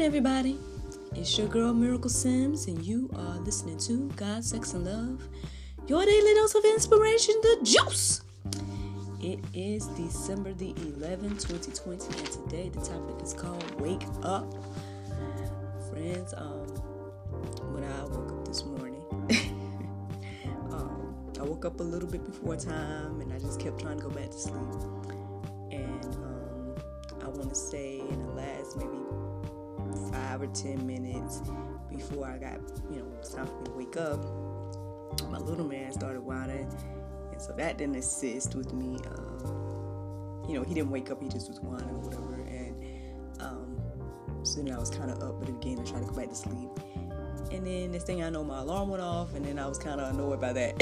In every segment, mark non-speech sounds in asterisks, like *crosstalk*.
everybody. It's your girl Miracle Sims, and you are listening to God, Sex, and Love, your daily dose of inspiration, the juice. It is December the 11th, 2020, and today the topic is called Wake Up. Friends, um, when I woke up this morning, *laughs* um, I woke up a little bit before time, and I just kept trying to go back to sleep. And um, I want to say in the last maybe five or ten minutes before I got, you know, me to wake up, my little man started whining. And so that didn't assist with me. Um, you know, he didn't wake up, he just was whining or whatever. And um, so then I was kind of up, but again, I tried to go back to sleep. And then this thing I know, my alarm went off, and then I was kind of annoyed by that.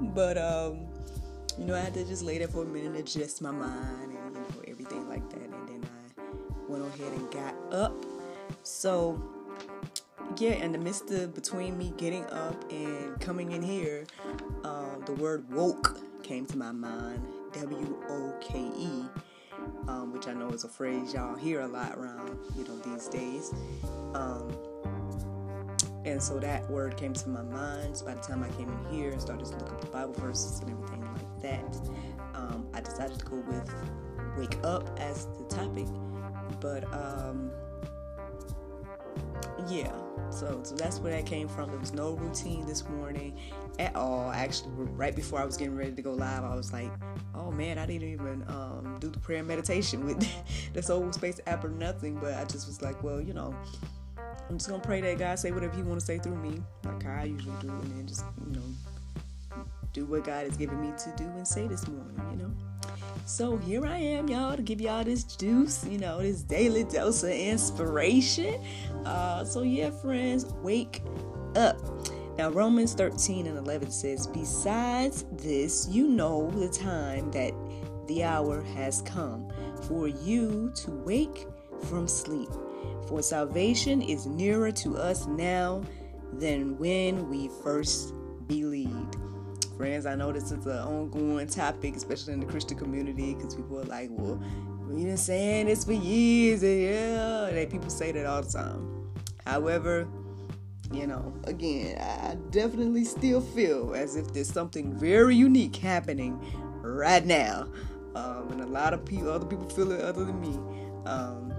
*laughs* but, um, you know, I had to just lay there for a minute and adjust my mind ahead and got up. So, yeah, in the midst of between me getting up and coming in here, um, the word woke came to my mind W O K E, um, which I know is a phrase y'all hear a lot around, you know, these days. Um, and so that word came to my mind. So by the time I came in here and started to look up the Bible verses and everything like that, um, I decided to go with wake up as the topic. But um, yeah, so so that's where that came from. There was no routine this morning at all. Actually, right before I was getting ready to go live, I was like, "Oh man, I didn't even um, do the prayer and meditation with *laughs* the Soul Space app or nothing." But I just was like, "Well, you know." I'm just gonna pray that God say whatever He want to say through me, like I usually do, and then just you know do what God has given me to do and say this morning, you know. So here I am, y'all, to give y'all this juice, you know, this daily dose of inspiration. Uh, so yeah, friends, wake up. Now Romans 13 and 11 says, Besides this, you know the time that the hour has come for you to wake from sleep. For salvation is nearer to us now than when we first believed. Friends, I know this is an ongoing topic, especially in the Christian community, because people are like, well, we've been saying this for years, and yeah, they people say that all the time. However, you know, again, I definitely still feel as if there's something very unique happening right now. Um, and a lot of people, other people feel it other than me. Um,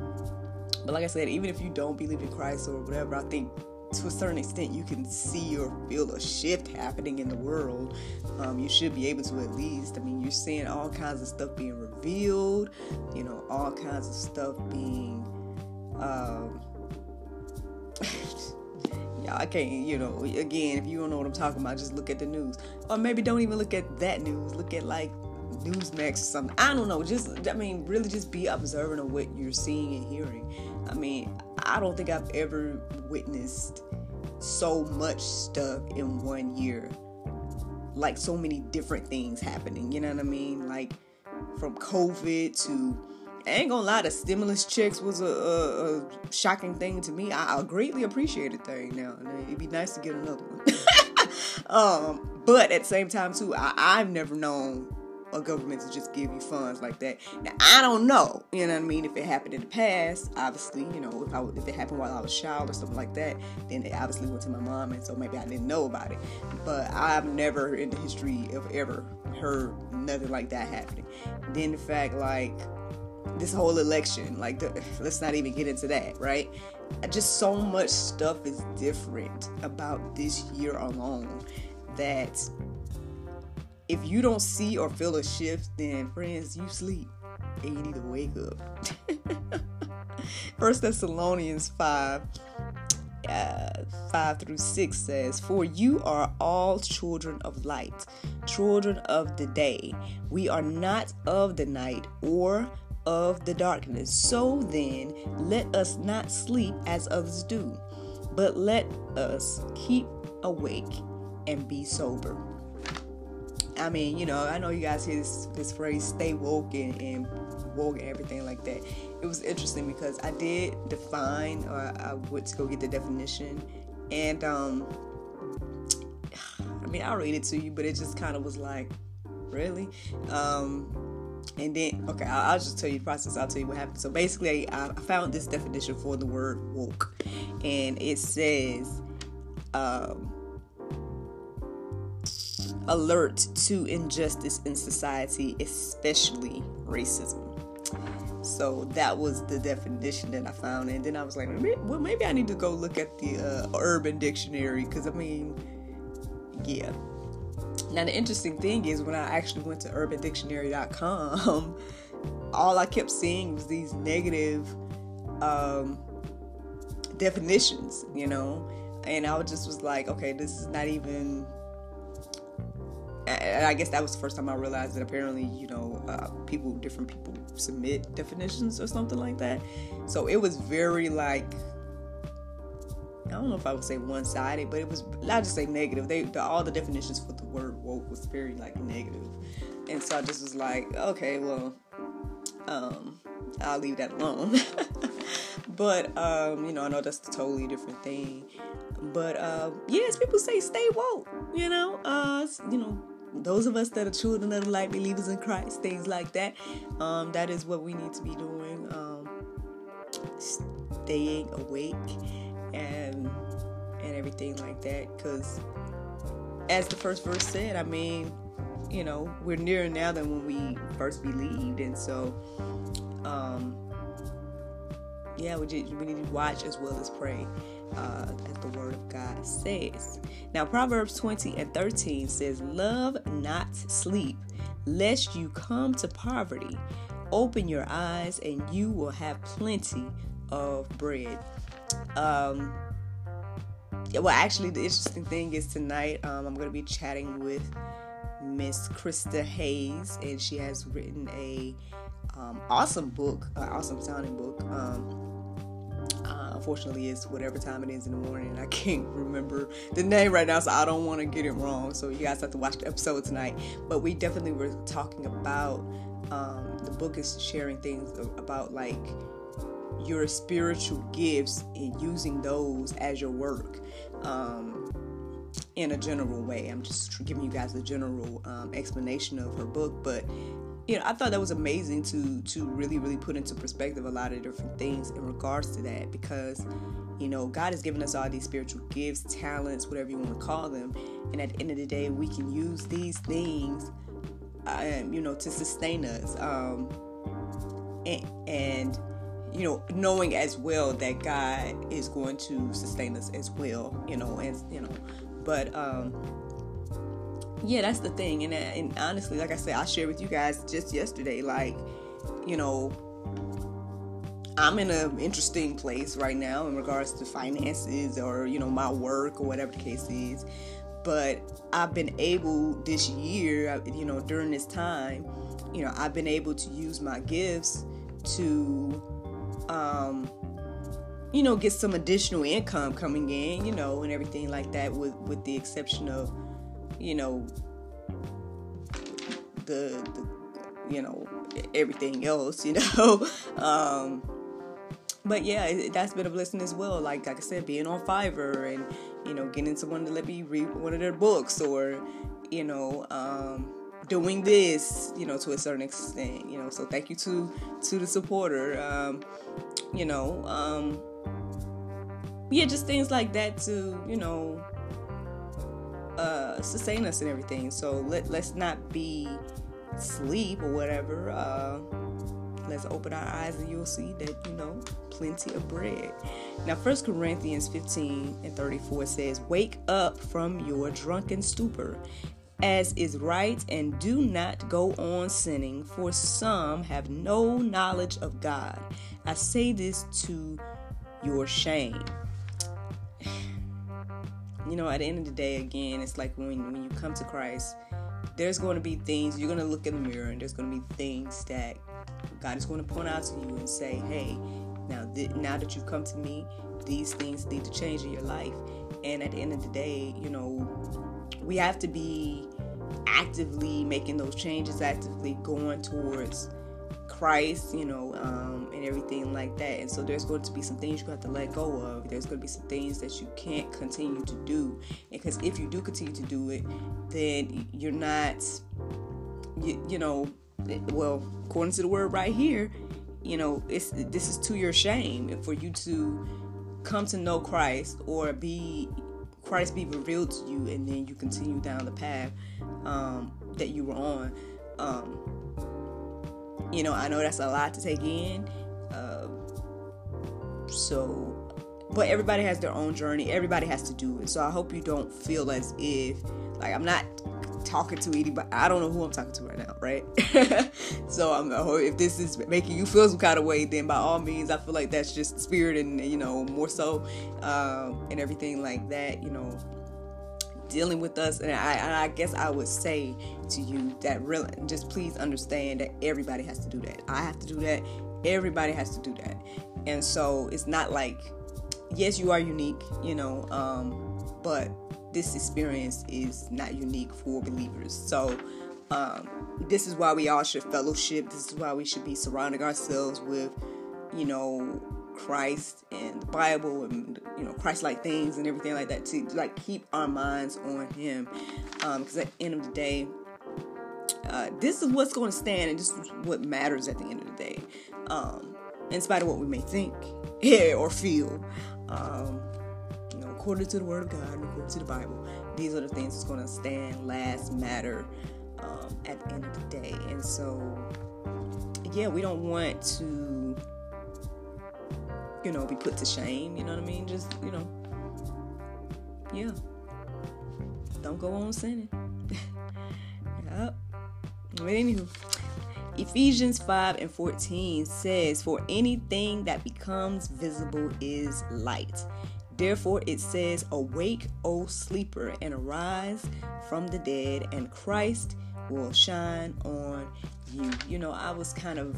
but like I said, even if you don't believe in Christ or whatever, I think to a certain extent you can see or feel a shift happening in the world. Um, you should be able to at least. I mean, you're seeing all kinds of stuff being revealed, you know, all kinds of stuff being. Um, *laughs* yeah, I can't, you know, again, if you don't know what I'm talking about, just look at the news. Or maybe don't even look at that news. Look at like Newsmax or something. I don't know. Just, I mean, really just be observant of what you're seeing and hearing. I mean, I don't think I've ever witnessed so much stuff in one year. Like so many different things happening. You know what I mean? Like from COVID to I ain't gonna lie, the stimulus checks was a, a, a shocking thing to me. I, I greatly appreciate it thing now. It'd be nice to get another one. *laughs* um, but at the same time too, I, I've never known a government to just give you funds like that. Now I don't know, you know what I mean. If it happened in the past, obviously, you know, if I if it happened while I was a child or something like that, then it obviously went to my mom, and so maybe I didn't know about it. But I've never in the history of ever heard nothing like that happening. Then the fact like this whole election, like the, let's not even get into that, right? Just so much stuff is different about this year alone that if you don't see or feel a shift, then friends, you sleep and you need to wake up. *laughs* First Thessalonians 5 uh, 5 through 6 says, For you are all children of light, children of the day. We are not of the night or of the darkness. So then, let us not sleep as others do, but let us keep awake and be sober. I mean, you know, I know you guys hear this, this phrase, stay woke and, and woke and everything like that. It was interesting because I did define, or I went to go get the definition, and um, I mean, I'll read it to you, but it just kind of was like, really? Um, and then okay I'll, I'll, just tell you the process i'll tell you what happened so basically I, I, found this definition for the word woke and it says um, alert to injustice in society especially racism. So that was the definition that I found, and then I was like, well, maybe I need to go look at the uh, Urban Dictionary because I mean, yeah. Now the interesting thing is when I actually went to UrbanDictionary.com, *laughs* all I kept seeing was these negative um, definitions, you know, and I just was like, okay, this is not even and I guess that was the first time I realized that apparently, you know, uh, people, different people submit definitions or something like that. So it was very like, I don't know if I would say one sided, but it was, I'll just say negative. They, the, all the definitions for the word woke was very like negative. And so I just was like, okay, well, um, I'll leave that alone. *laughs* but, um, you know, I know that's a totally different thing. But, uh, yes, people say stay woke, you know, uh, you know, those of us that are children of the light, believers in Christ, things like that. Um, that is what we need to be doing. Um, staying awake and and everything like that. Because as the first verse said, I mean, you know, we're nearer now than when we first believed, and so, um, yeah, we, just, we need to watch as well as pray uh, as the Word of God says. Now, Proverbs 20 and 13 says, Love not sleep, lest you come to poverty. Open your eyes, and you will have plenty of bread. Um, well, actually, the interesting thing is tonight um, I'm going to be chatting with Miss Krista Hayes, and she has written a um, awesome book, uh, awesome sounding book. Um, unfortunately, it's whatever time it is in the morning, I *laughs* can't remember the name right now, so I don't want to get it wrong. So you guys have to watch the episode tonight. But we definitely were talking about um, the book is sharing things about like your spiritual gifts and using those as your work. Um, in a general way. I'm just giving you guys a general um, explanation of her book, but you know, I thought that was amazing to to really really put into perspective a lot of different things in regards to that because you know God has given us all these spiritual gifts, talents, whatever you want to call them, and at the end of the day, we can use these things, um, you know, to sustain us, um, and, and you know, knowing as well that God is going to sustain us as well, you know, and you know, but um yeah, that's the thing. And, and honestly, like I said, I shared with you guys just yesterday, like, you know, I'm in an interesting place right now in regards to finances or, you know, my work or whatever the case is. But I've been able this year, you know, during this time, you know, I've been able to use my gifts to, um, you know, get some additional income coming in, you know, and everything like that, with with the exception of you know, the, the you know, everything else, you *laughs* know. um, but yeah, that's been a blessing as well. Like like I said, being on Fiverr and you know getting someone to let me read one of their books or you know um, doing this you know to a certain extent. You know, so thank you to to the supporter. Um, you know, um, yeah, just things like that to you know uh, sustain us and everything. So let let's not be sleep or whatever. Uh, let's open our eyes and you'll see that you know plenty of bread. Now, First Corinthians 15 and 34 says, "Wake up from your drunken stupor." As is right, and do not go on sinning, for some have no knowledge of God. I say this to your shame you know, at the end of the day, again, it's like when when you come to Christ, there's going to be things you're going to look in the mirror, and there's going to be things that God is going to point out to you and say, "Hey, now th- now that you've come to me, these things need to change in your life." And at the end of the day, you know, we have to be actively making those changes, actively going towards Christ, you know, um, and everything like that. And so there's going to be some things you have to let go of. There's going to be some things that you can't continue to do. Because if you do continue to do it, then you're not, you, you know, well, according to the word right here, you know, it's this is to your shame for you to come to know Christ or be Christ be revealed to you, and then you continue down the path um, that you were on. Um, you know, I know that's a lot to take in. Uh, so, but everybody has their own journey. Everybody has to do it. So I hope you don't feel as if, like, I'm not talking to anybody. I don't know who I'm talking to right now, right? *laughs* so I'm if this is making you feel some kind of way, then by all means, I feel like that's just spirit and you know more so um, and everything like that. You know, dealing with us, and I, and I guess I would say to you that really, just please understand that everybody has to do that. I have to do that. Everybody has to do that, and so it's not like, yes, you are unique, you know, um, but this experience is not unique for believers. So, um, this is why we all should fellowship. This is why we should be surrounding ourselves with, you know, Christ and the Bible and you know Christ-like things and everything like that to like keep our minds on Him. Because um, at the end of the day, uh, this is what's going to stand and this is what matters at the end of the day. Um, in spite of what we may think *laughs* or feel. Um, you know, according to the Word of God according to the Bible, these are the things that's going to stand, last, matter um, at the end of the day. And so, yeah, we don't want to, you know, be put to shame. You know what I mean? Just, you know, yeah. Don't go on sinning. *laughs* yep. But anywho, Ephesians 5 and 14 says, For anything that becomes visible is light. Therefore, it says, Awake, O sleeper, and arise from the dead, and Christ will shine on you. You know, I was kind of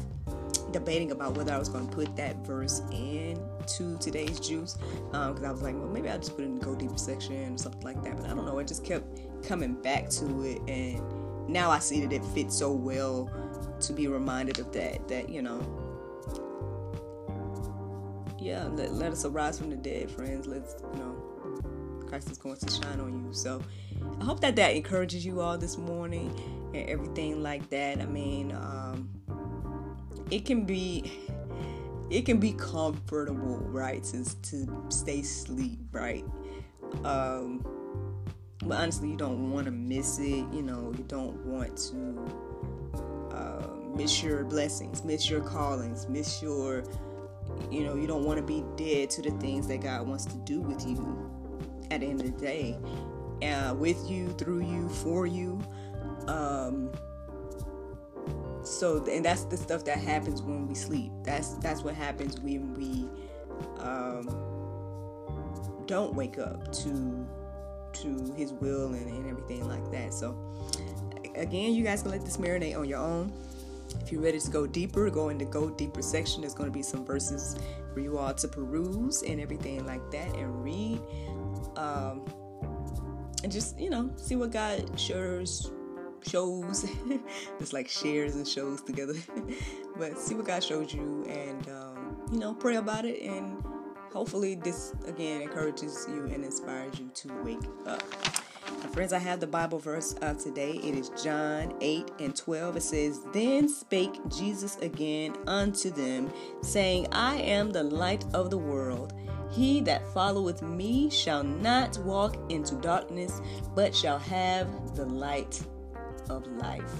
debating about whether I was going to put that verse in to today's juice because um, I was like, well, maybe I'll just put it in the go deeper section or something like that. But I don't know. It just kept coming back to it, and now I see that it fits so well to be reminded of that. That you know, yeah, let, let us arise from the dead, friends. Let's, you know, Christ is going to shine on you. So I hope that that encourages you all this morning and everything like that. I mean, um, it can be it can be comfortable, right, to to stay asleep, right? Um, but honestly, you don't want to miss it. You know, you don't want to uh, miss your blessings, miss your callings, miss your you know, you don't want to be dead to the things that God wants to do with you at the end of the day, uh, with you, through you, for you. Um, so, and that's the stuff that happens when we sleep. That's that's what happens when we um, don't wake up to to His will and, and everything like that. So, again, you guys can let this marinate on your own. If you're ready to go deeper, go into go deeper section. There's going to be some verses for you all to peruse and everything like that and read. Um, and just, you know, see what God shows shows *laughs* it's like shares and shows together *laughs* but see what god shows you and um, you know pray about it and hopefully this again encourages you and inspires you to wake up My friends, I have the Bible verse of today. It is John 8 and 12. It says, Then spake Jesus again unto them, saying, I am the light of the world. He that followeth me shall not walk into darkness, but shall have the light of life.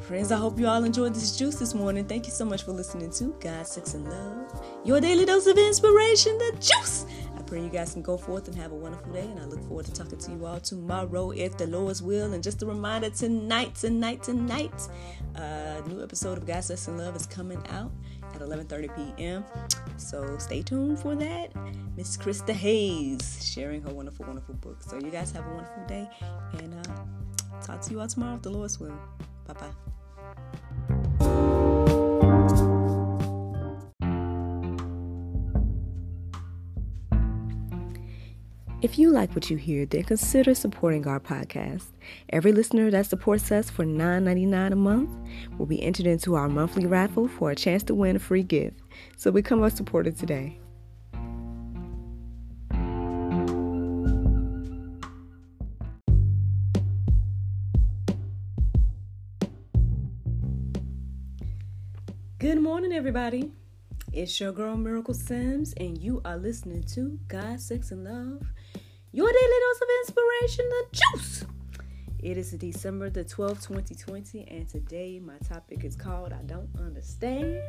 Friends, I hope you all enjoyed this juice this morning. Thank you so much for listening to God, Sex, and Love, your daily dose of inspiration, the juice I pray you guys can go forth and have a wonderful day. And I look forward to talking to you all tomorrow if the Lord's will. And just a reminder tonight, tonight, tonight, a uh, new episode of God, Sex, and Love is coming out at 11:30 p.m. So stay tuned for that. Miss Krista Hayes sharing her wonderful, wonderful book. So you guys have a wonderful day, and uh, talk to you all tomorrow if the Lord's will. Bye bye. If you like what you hear, then consider supporting our podcast. Every listener that supports us for $9.99 a month will be entered into our monthly raffle for a chance to win a free gift. So become a supporter today. Everybody. It's your girl Miracle Sims, and you are listening to God, Sex, and Love, your daily dose of inspiration, the juice. It is December the 12th, 2020, and today my topic is called I Don't Understand.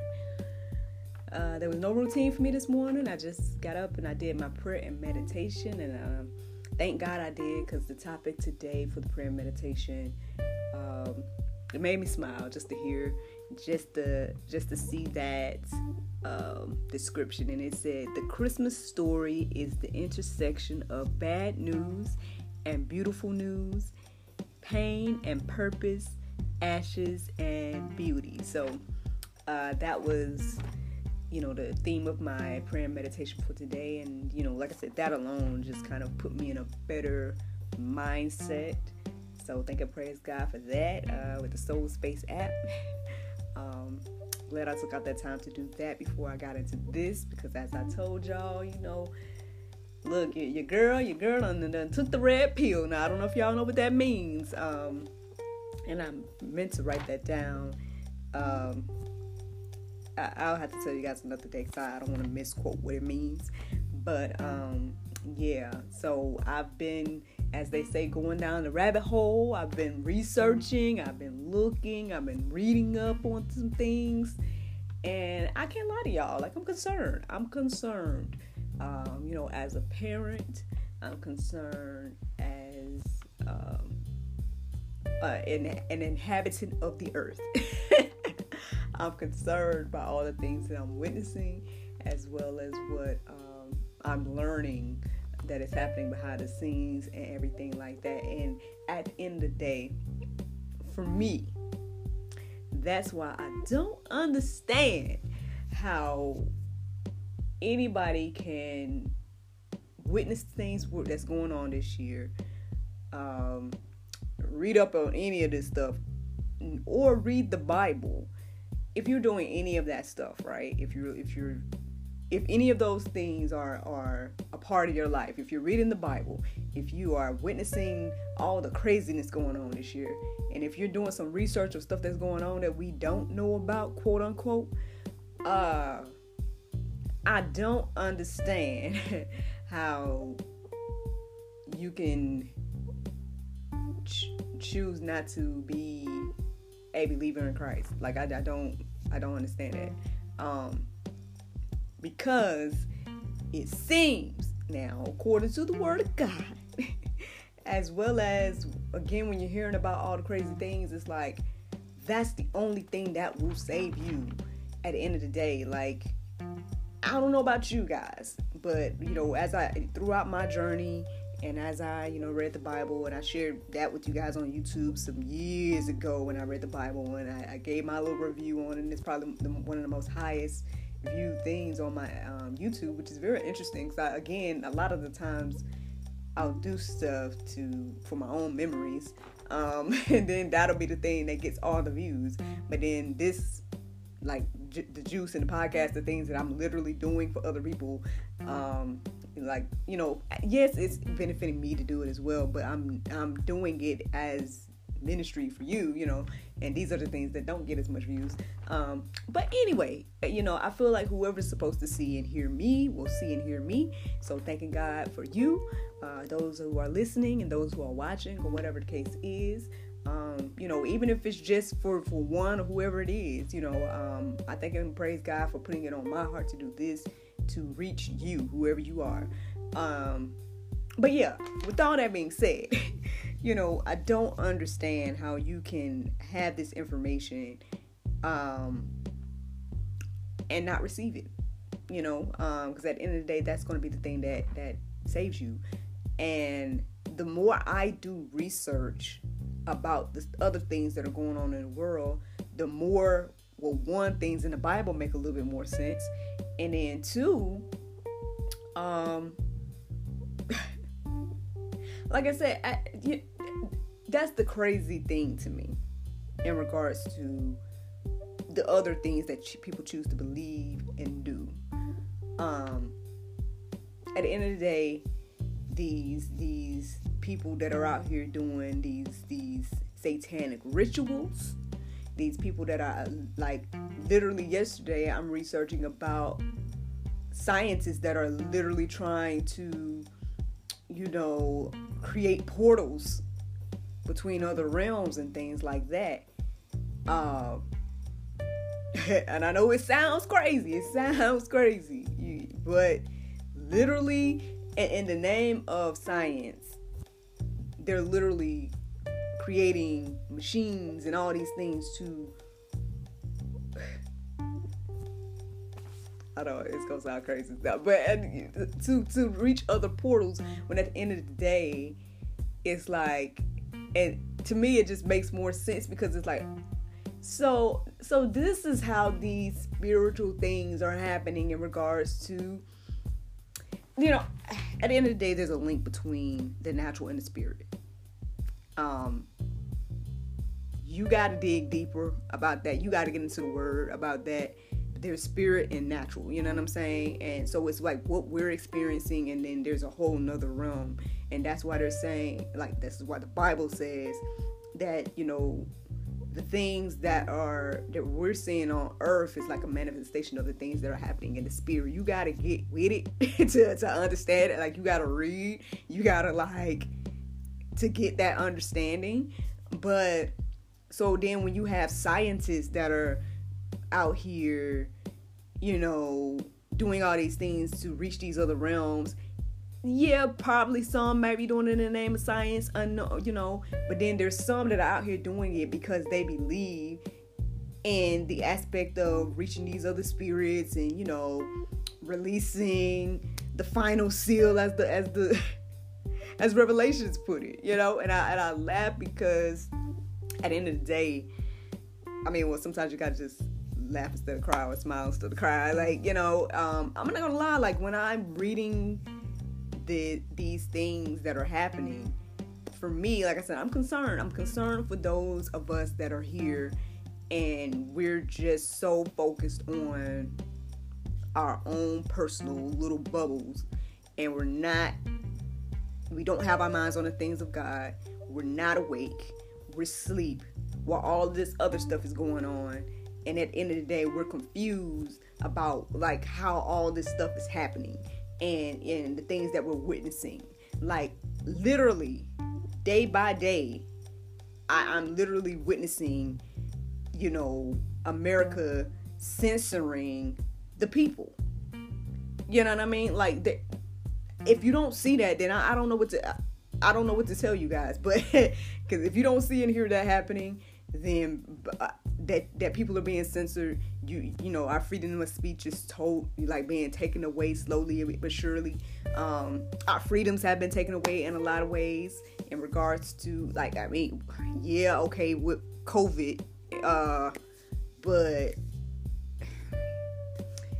Uh, there was no routine for me this morning. I just got up and I did my prayer and meditation, and uh, thank God I did because the topic today for the prayer and meditation um, it made me smile just to hear just to just to see that um, description. And it said the christmas story is the intersection of bad news and beautiful news pain and purpose ashes and beauty. So uh, that was you know the theme of my prayer and meditation for today. And you know like i said that alone just kind of put me in a better mindset. So thank and praise god for that uh, with the soul space app *laughs* Um, glad I took out that time to do that before I got into this because, as I told y'all, you know, look, your, your girl, your girl, and then took the red pill. Now I don't know if y'all know what that means. Um, and I meant to write that down. Um, I, will have to tell you guys another day because I don't want to misquote what it means. But um, yeah, so I've been as they say, going down the rabbit hole. I've been researching, I've been looking, I've been reading up on some things, and I can't lie to y'all. Like, I'm concerned. I'm concerned. Um, you know, as a parent, I'm concerned as um, uh, an, an inhabitant of the earth. *laughs* I'm concerned by all the things that I'm witnessing, as well as what um, I'm learning that is happening behind the scenes and everything like that. And at the end of the day, for me, that's why I don't understand how anybody can witness things that's going on this year, um, read up on any of this stuff, or read the Bible. If you're doing any of that stuff, right? If you're if you're if any of those things are are a part of your life, if you're reading the Bible, if you are witnessing all the craziness going on this year, and if you're doing some research of stuff that's going on that we don't know about, quote unquote, uh I don't understand *laughs* how you can ch- choose not to be a believer in Christ. Like I, I don't I don't understand that. Um because it seems now, according to the Word of God, *laughs* as well as again, when you're hearing about all the crazy things, it's like that's the only thing that will save you at the end of the day. Like, I don't know about you guys, but you know, as I throughout my journey and as I, you know, read the Bible and I shared that with you guys on YouTube some years ago when I read the Bible and I, I gave my little review on it, and it's probably the, one of the most highest view things on my um, YouTube, which is very interesting. Because again, a lot of the times I'll do stuff to for my own memories, um, *laughs* and then that'll be the thing that gets all the views. But then this, like j- the juice and the podcast, the things that I'm literally doing for other people, um, like you know, yes, it's benefiting me to do it as well. But I'm I'm doing it as ministry for you, you know, and these are the things that don't get as much views. Um, but anyway, you know, I feel like whoever's supposed to see and hear me will see and hear me. So thanking God for you, uh, those who are listening and those who are watching, or whatever the case is. Um, you know, even if it's just for for one or whoever it is, you know, um, I thank and praise God for putting it on my heart to do this to reach you, whoever you are. Um, but yeah, with all that being said. *laughs* you know, I don't understand how you can have this information um, and not receive it. You know, because um, at the end of the day, that's going to be the thing that that saves you. And the more I do research about the other things that are going on in the world, the more well, one things in the Bible make a little bit more sense, and then two, um, *laughs* like I said, I, you, that's the crazy thing to me in regards to the other things that people choose to believe and do. Um, at the end of the day, these these people that are out here doing these these satanic rituals, these people that are like literally yesterday I'm researching about scientists that are literally trying to you know create portals between other realms and things like that. Uh, *laughs* and I know it sounds crazy. It sounds crazy, but literally, in the name of science, they're literally creating machines and all these things to *sighs* I don't know it's gonna sound crazy but to to reach other portals when at the end of the day, it's like, and to me it just makes more sense because it's like, so so this is how these spiritual things are happening in regards to, you know, at the end of the day, there's a link between the natural and the spirit. Um, you got to dig deeper about that. You got to get into the word about that. There's spirit and natural, you know what I'm saying? And so it's like what we're experiencing, and then there's a whole nother realm. And that's why they're saying, like, this is why the Bible says that, you know, the things that are that we're seeing on earth is like a manifestation of the things that are happening in the spirit. You gotta get with it *laughs* to, to understand it. Like you gotta read, you gotta like to get that understanding. But so then when you have scientists that are out here, you know, doing all these things to reach these other realms, yeah, probably some might be doing it in the name of science, unknown, you know, but then there's some that are out here doing it because they believe in the aspect of reaching these other spirits and you know releasing the final seal as the as the *laughs* as revelations put it you know? And i and i laugh because at the end of the day, I mean, well, sometimes you gotta just laugh instead of cry or smile instead of cry. Like, you know, um, I'm not gonna lie, like when I'm reading the these things that are happening, for me, like I said, I'm concerned. I'm concerned for those of us that are here and we're just so focused on our own personal little bubbles and we're not we don't have our minds on the things of God. We're not awake we're asleep while all this other stuff is going on and at the end of the day we're confused about like how all this stuff is happening and and the things that we're witnessing. Like literally day by day I, i'm literally witnessing you know america censoring the people. You know what i mean? Like the, if you don't see that then I, I don't know what to I don't know what to tell you guys, *laughs* but because if you don't see and hear that happening, then uh, that that people are being censored, you you know our freedom of speech is told like being taken away slowly but surely. Um, our freedoms have been taken away in a lot of ways in regards to like I mean, yeah, okay with COVID, uh, but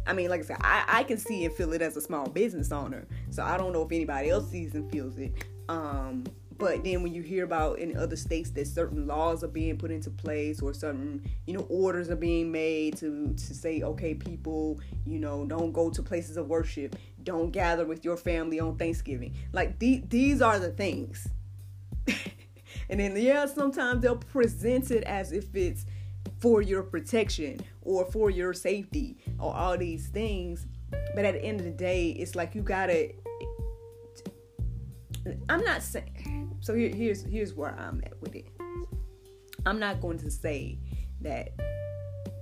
I mean, like I said, I, I can see and feel it as a small business owner. So I don't know if anybody else sees and feels it. Um, but then when you hear about in other states that certain laws are being put into place or certain you know orders are being made to to say okay people you know don't go to places of worship. Don't gather with your family on thanksgiving. Like the, these are the things. *laughs* And then yeah sometimes they'll present it as if it's for your protection or for your safety or all these things. But at the end of the day it's like you gotta I'm not saying. So here, here's here's where I'm at with it. I'm not going to say that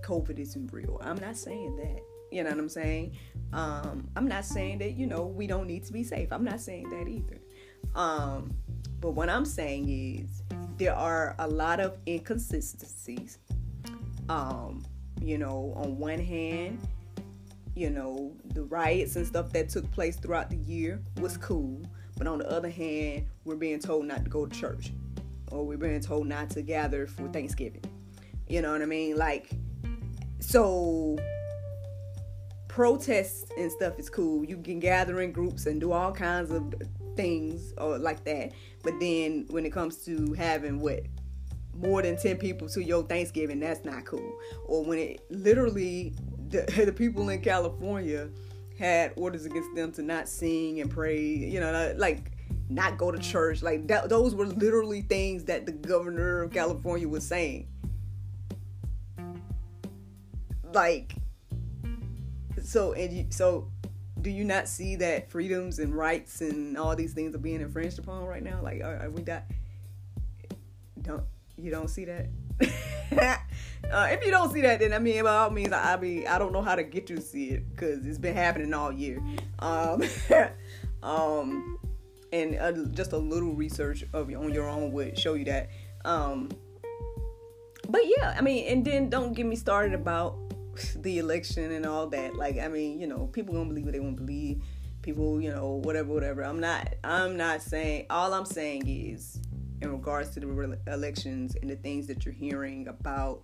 COVID isn't real. I'm not saying that. You know what I'm saying? Um, I'm not saying that you know we don't need to be safe. I'm not saying that either. Um, but what I'm saying is there are a lot of inconsistencies. Um, you know, on one hand, you know, the riots and stuff that took place throughout the year was cool. But on the other hand, we're being told not to go to church or we're being told not to gather for Thanksgiving. You know what I mean? Like, so protests and stuff is cool. You can gather in groups and do all kinds of things or like that. But then when it comes to having what more than 10 people to your Thanksgiving, that's not cool. Or when it literally the, *laughs* the people in California had orders against them to not sing and pray, you know, like not go to church. Like that, those were literally things that the governor of California was saying. like so and you so do you not see that freedoms and rights and all these things are being infringed upon right now? Like, are, are we that? Don't you don't see that? *laughs* uh, if you don't see that, then I mean, by all means, I, I mean, I don't know how to get you to see it because it's been happening all year. Um, *laughs* um, and just a little research of on your own would show you that. Um, but yeah, I mean, and then don't get me started about *laughs* the election and all that. Like, I mean, you know, people gonna believe what they want to believe. People, you know, whatever, whatever. I'm not. I'm not saying. All I'm saying is, in regards to the re- elections and the things that you're hearing about,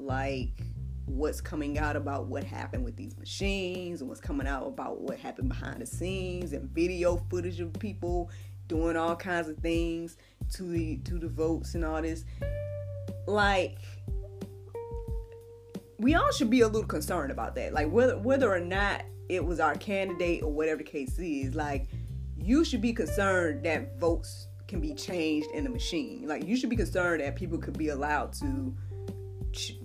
like what's coming out about what happened with these machines and what's coming out about what happened behind the scenes and video footage of people doing all kinds of things to the to the votes and all this like we all should be a little concerned about that. Like whether whether or not it was our candidate or whatever the case is, like you should be concerned that votes can be changed in the machine. Like you should be concerned that people could be allowed to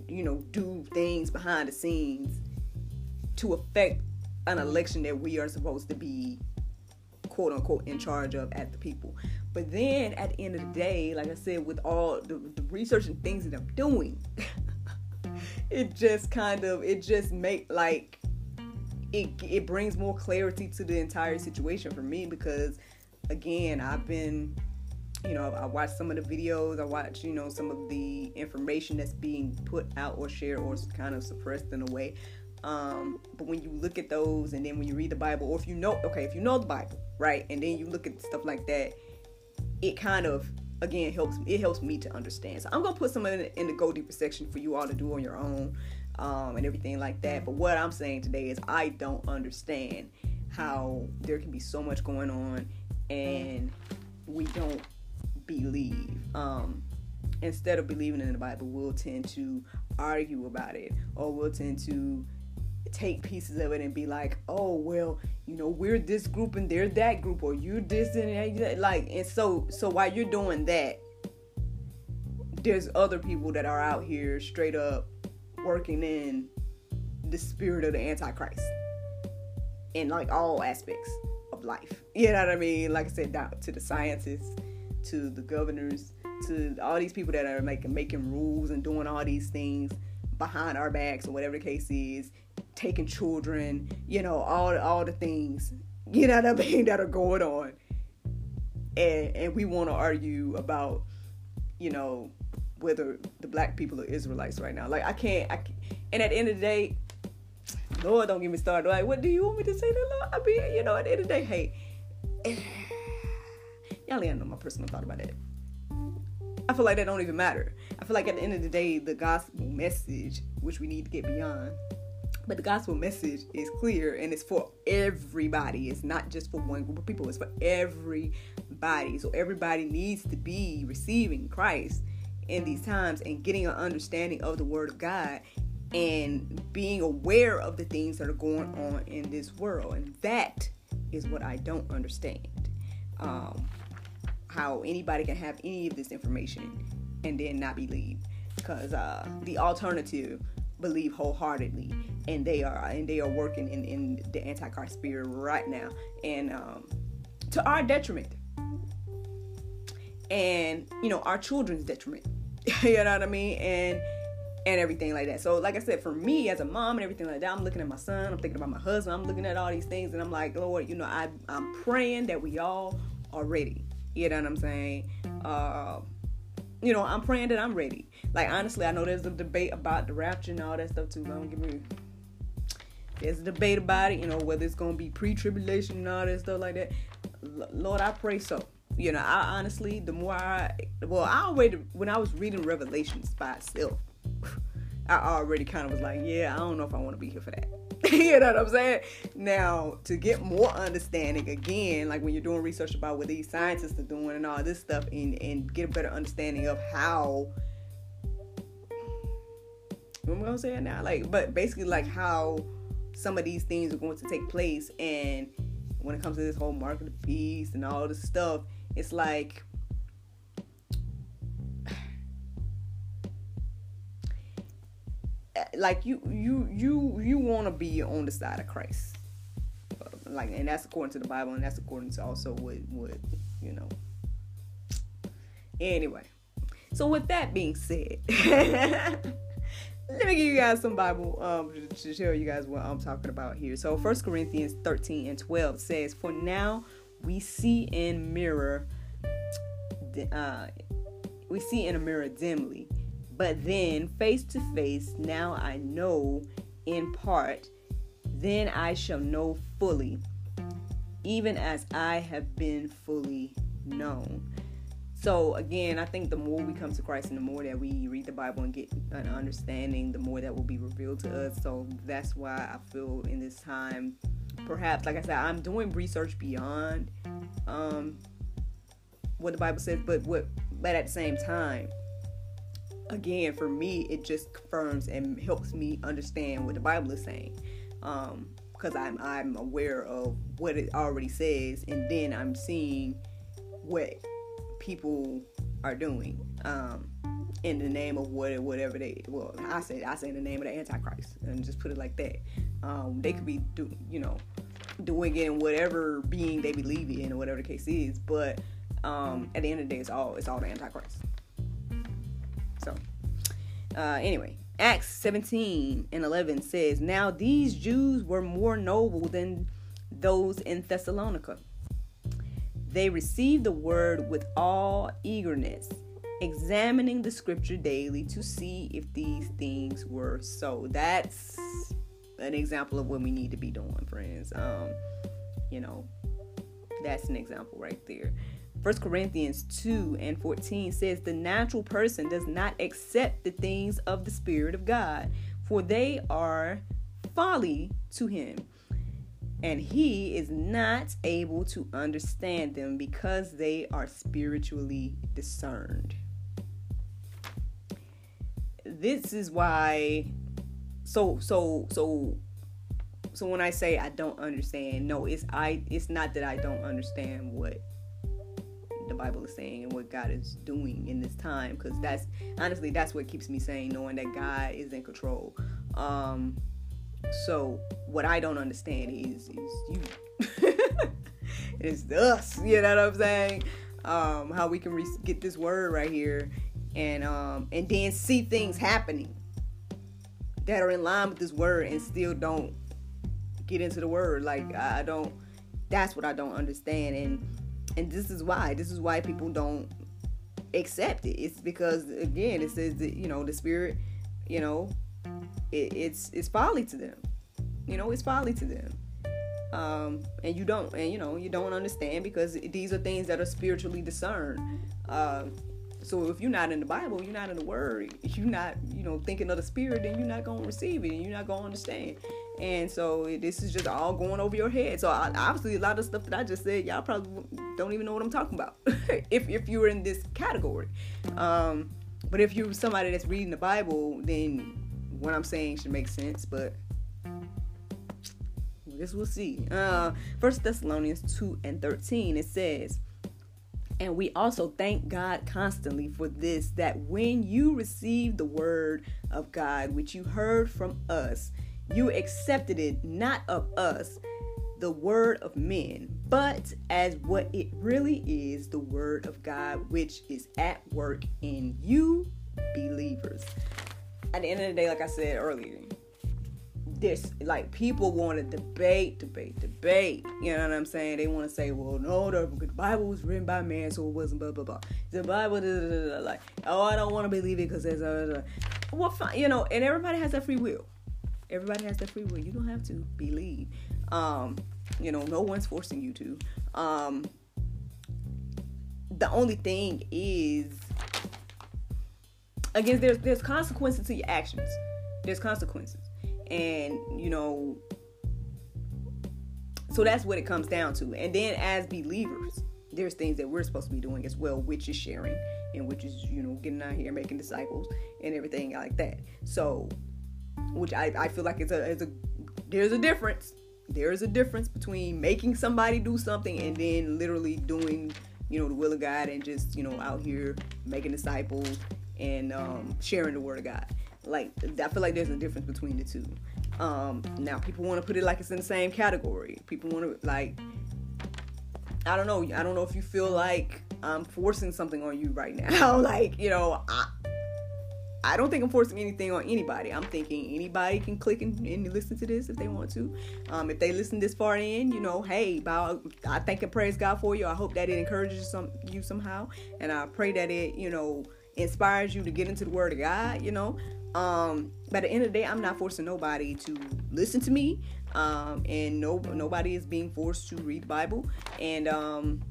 you know do things behind the scenes to affect an election that we are supposed to be quote unquote in charge of at the people. But then at the end of the day, like I said, with all the, the research and things that I'm doing, *laughs* it just kind of it just make like it it brings more clarity to the entire situation for me because again I've been you know I watch some of the videos I watch, you know some of the information that's being put out or shared or kind of suppressed in a way um, but when you look at those and then when you read the Bible or if you know okay if you know the Bible right and then you look at stuff like that it kind of again helps it helps me to understand. So I'm gonna put some in the, in the go deeper section for you all to do on your own um, and everything like that. But what I'm saying today is I don't understand how there can be so much going on and we don't believe. Um, instead of believing in the Bible, we'll tend to argue about it or we'll tend to take pieces of it and be like, oh well, you know, we're this group and they're that group, or you're this and that. Like, and so so while you're doing that, there's other people that are out here straight up working in the spirit of the Antichrist in like all aspects of life. You know what I mean? Like I said, down to the scientists, to the governors, to all these people that are making making rules and doing all these things behind our backs or whatever the case is taking children, you know, all all the things, you know what I mean, that are going on. And and we want to argue about, you know, whether the black people are Israelites right now. Like I can't, I can't, and at the end of the day, Lord, don't get me started. Like, what do you want me to say to Lord? I mean, you know, at the end of the day, hey, y'all ain't know my personal thought about that. I feel like that don't even matter. I feel like at the end of the day, the gospel message, which we need to get beyond, but the gospel message is clear and it's for everybody. It's not just for one group of people, it's for everybody. So everybody needs to be receiving Christ in these times and getting an understanding of the Word of God and being aware of the things that are going on in this world. And that is what I don't understand. Um, how anybody can have any of this information and then not believe. Because uh, the alternative believe wholeheartedly and they are and they are working in, in the antichrist spirit right now and um, to our detriment. And you know our children's detriment. *laughs* You know what i mean? And and everything like that. So like i said for me as a mom and everything like that i'm looking at my son i'm thinking about my husband i'm looking at all these things and i'm like lord you know I, i'm praying that we all are ready you know what i'm saying uh, you know, I'm praying that I'm ready. Like honestly, I know there's a debate about the rapture and all that stuff too. Don't give me. There's a debate about it, you know, whether it's gonna be pre-tribulation and all that stuff like that. L- Lord, I pray so. You know, I honestly, the more I, well, I already when I was reading Revelations by itself, *laughs* I already kind of was like, yeah, I don't know if I want to be here for that. *laughs* you know what I'm saying? Now, to get more understanding, again, like when you're doing research about what these scientists are doing and all this stuff, and, and get a better understanding of how. I'm gonna say now, like, but basically, like how some of these things are going to take place, and when it comes to this whole market of beast and all this stuff, it's like like you you you you want to be on the side of Christ. Like and that's according to the bible and that's according to also what what you know. Anyway so with that being said *laughs* let me give you guys some bible um to show you guys what i'm talking about here. So first corinthians 13 and 12 says for now we see in mirror uh we see in a mirror dimly but then face to face now i know in part then I shall know fully, even as I have been fully known. So again, I think the more we come to Christ and the more that we read the Bible and get an understanding, the more that will be revealed to us. So that's why I feel in this time, perhaps, like I said, I'm doing research beyond um, what the Bible says, but what, but at the same time, again, for me, it just confirms and helps me understand what the Bible is saying um, because I'm I'm aware of what it already says, and then I'm seeing what people are doing um, in the name of what whatever they well I say I say in the name of the Antichrist, and just put it like that. Um, they could be do you know doing it in whatever being they believe in, or whatever the case is, but um, at the end of the day, it's all it's all the Antichrist. So uh, anyway, Acts 17 and 11 says, Now these Jews were more noble than those in Thessalonica. They received the word with all eagerness, examining the scripture daily to see if these things were so. That's an example of what we need to be doing, friends. Um, you know, that's an example right there. 1 Corinthians 2 and 14 says, The natural person does not accept the things of the Spirit of God, for they are folly to him, and he is not able to understand them because they are spiritually discerned. This is why so so so so when I say I don't understand, no, it's I it's not that I don't understand what the Bible is saying and what God is doing in this time because that's honestly that's what keeps me saying knowing that God is in control. Um so what I don't understand is is you *laughs* it's us, you know what I'm saying? Um how we can re- get this word right here and um and then see things happening that are in line with this word and still don't get into the word like I don't that's what I don't understand and and this is why this is why people don't accept it. It's because again it says that you know the spirit you know it, it's it's folly to them. You know it's folly to them. Um, and you don't and you know you don't understand because these are things that are spiritually discerned. Uh, so if you're not in the bible you're not in the word you're not you know thinking of the spirit then you're not going to receive it and you're not going to understand and so this is just all going over your head. So obviously, a lot of stuff that I just said, y'all probably don't even know what I'm talking about *laughs* if if you were in this category. Um, but if you're somebody that's reading the Bible, then what I'm saying should make sense. But I guess we'll see. Uh, First Thessalonians two and thirteen it says. And we also thank God constantly for this that when you received the word of God, which you heard from us, you accepted it not of us, the word of men, but as what it really is the word of God, which is at work in you believers. At the end of the day, like I said earlier, this like people want to debate, debate, debate. You know what I'm saying? They want to say, well, no, the, Bible was written by man, so it wasn't blah blah blah. The Bible, da, da, da, like, oh, I don't want to believe it because there's a, well, fine, you know, and everybody has that free will. Everybody has their free will. You don't have to believe. Um, you know, no one's forcing you to. Um, the only thing is, again, there's there's consequences to your actions. There's consequences, and you know, so that's what it comes down to. And then as believers, there's things that we're supposed to be doing as well, which is sharing and which is you know getting out here making disciples and everything like that. So which I, I feel like it's a, it's a there's a difference. There is a difference between making somebody do something and then literally doing, you know, the will of God and just, you know, out here making disciples and um, sharing the word of God. Like I feel like there's a difference between the two. Um, now people want to put it like it's in the same category. People want to like I don't know. I don't know if you feel like I'm forcing something on you right now. *laughs* like, you know, I, I don't think I'm forcing anything on anybody. I'm thinking anybody can click and, and listen to this if they want to. Um, if they listen this far in, you know, hey, bow, I thank and praise God for you. I hope that it encourages some you somehow, and I pray that it, you know, inspires you to get into the Word of God. You know, um, at the end of the day, I'm not forcing nobody to listen to me, um, and no nobody is being forced to read the Bible, and um,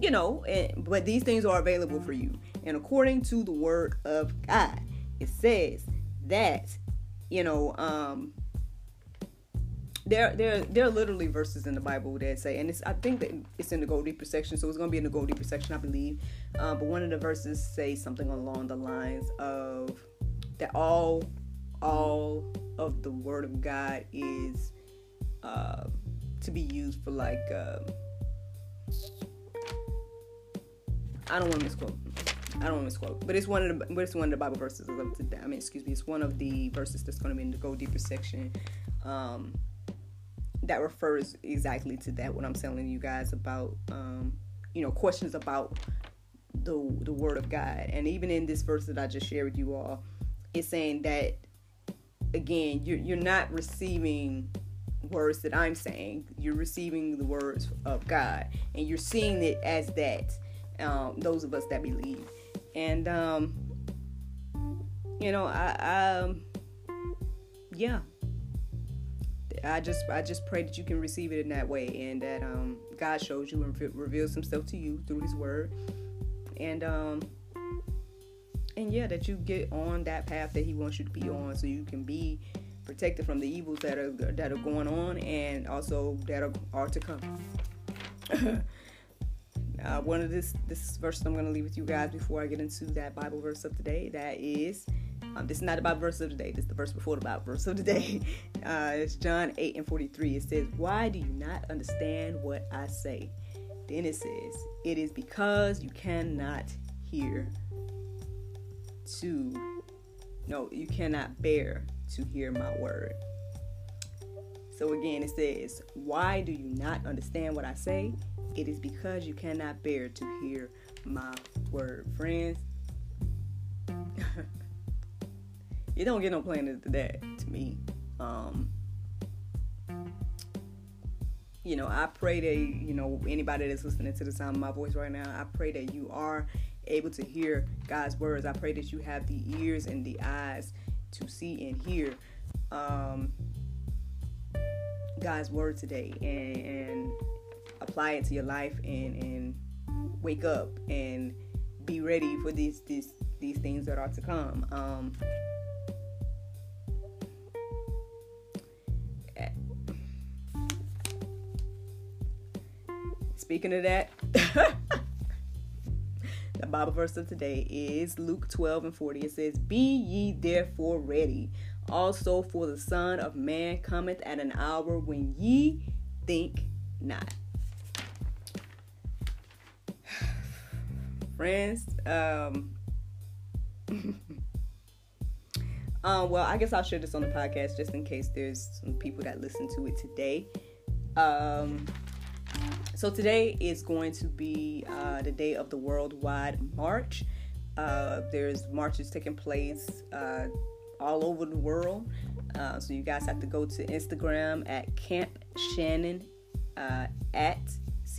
you know, and, but these things are available for you. And according to the Word of God, it says that you know um, there there there are literally verses in the Bible that say, and it's I think that it's in the Go Deeper section, so it's gonna be in the Go Deeper section, I believe. Uh, but one of the verses say something along the lines of that all all of the Word of God is uh, to be used for like uh, I don't want to misquote. I don't want to misquote, but it's one of the but it's one of the Bible verses. I mean, excuse me, it's one of the verses that's going to be in the Go Deeper section. Um, that refers exactly to that. What I'm telling you guys about, um, you know, questions about the the Word of God, and even in this verse that I just shared with you all, it's saying that again, you're you're not receiving words that I'm saying. You're receiving the words of God, and you're seeing it as that. Um, those of us that believe, and um, you know, I, um, yeah, I just I just pray that you can receive it in that way, and that um, God shows you and reveals Himself to you through His Word, and um, and yeah, that you get on that path that He wants you to be on, so you can be protected from the evils that are that are going on, and also that are, are to come. *laughs* uh, one of this this verse I'm going to leave with you guys before I get into that Bible verse of today. That is, um, this is not the Bible verse of the day. This is the verse before the Bible verse of the day. *laughs* Uh, it's John 8 and 43. It says, "Why do you not understand what I say?" Then it says, "It is because you cannot hear to no, you cannot bear to hear my word." So again, it says, Why do you not understand what I say? It is because you cannot bear to hear my word. Friends, *laughs* you don't get no plainer than that to me. Um, you know, I pray that, you know, anybody that's listening to the sound of my voice right now, I pray that you are able to hear God's words. I pray that you have the ears and the eyes to see and hear um, God's word today and, and apply it to your life and and wake up and be ready for these these these things that are to come. Um, speaking of that, *laughs* the Bible verse of today is Luke 12 and 40. It says, Be ye therefore ready. Also, for the Son of Man cometh at an hour when ye think not. Friends. Um, *laughs* um, well, I guess I'll share this on the podcast just in case there's some people that listen to it today. Um, so today is going to be uh, the day of the worldwide march. Uh, there's marches taking place uh, all over the world. Uh, so you guys have to go to Instagram at Camp Shannon uh, at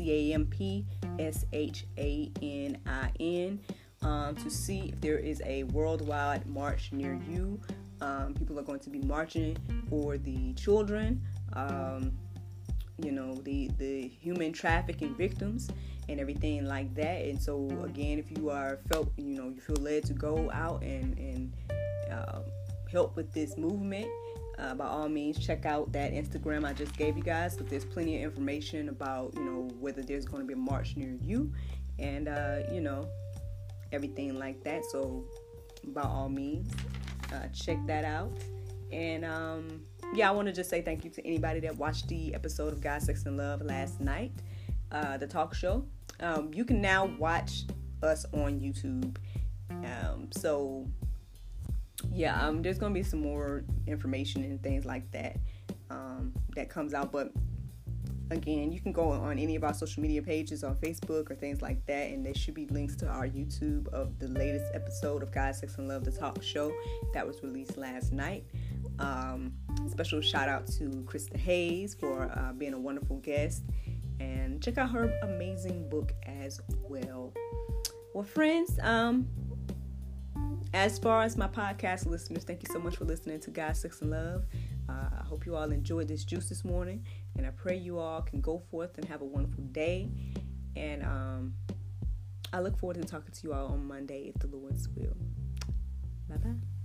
C A M P S H A N I N um, to see if there is a worldwide march near you. Um, people are going to be marching for the children, um, you know, the, the human trafficking victims and everything like that. And so, again, if you are felt, you know, you feel led to go out and, and uh, help with this movement, uh, by all means check out that instagram i just gave you guys because there's plenty of information about you know whether there's going to be a march near you and uh, you know everything like that. So by all means uh, check that out. And um, yeah i want to just say thank you to anybody that watched the episode of god sex and love last night uh, the talk show. Um, you can now watch us on youtube. Um, so yeah, um, there's gonna be some more information and things like that um, that comes out. But again, you can go on any of our social media pages on Facebook or things like that, and there should be links to our YouTube of the latest episode of God, Sex, and Love, the talk show that was released last night. Um, special shout out to Krista Hayes for uh, being a wonderful guest, and check out her amazing book as well. Well, friends, um, as far as my podcast listeners, thank you so much for listening to God, Sex, and Love. Uh, I hope you all enjoyed this juice this morning, and I pray you all can go forth and have a wonderful day. And um, I look forward to talking to you all on Monday if the Lord's will. Bye bye.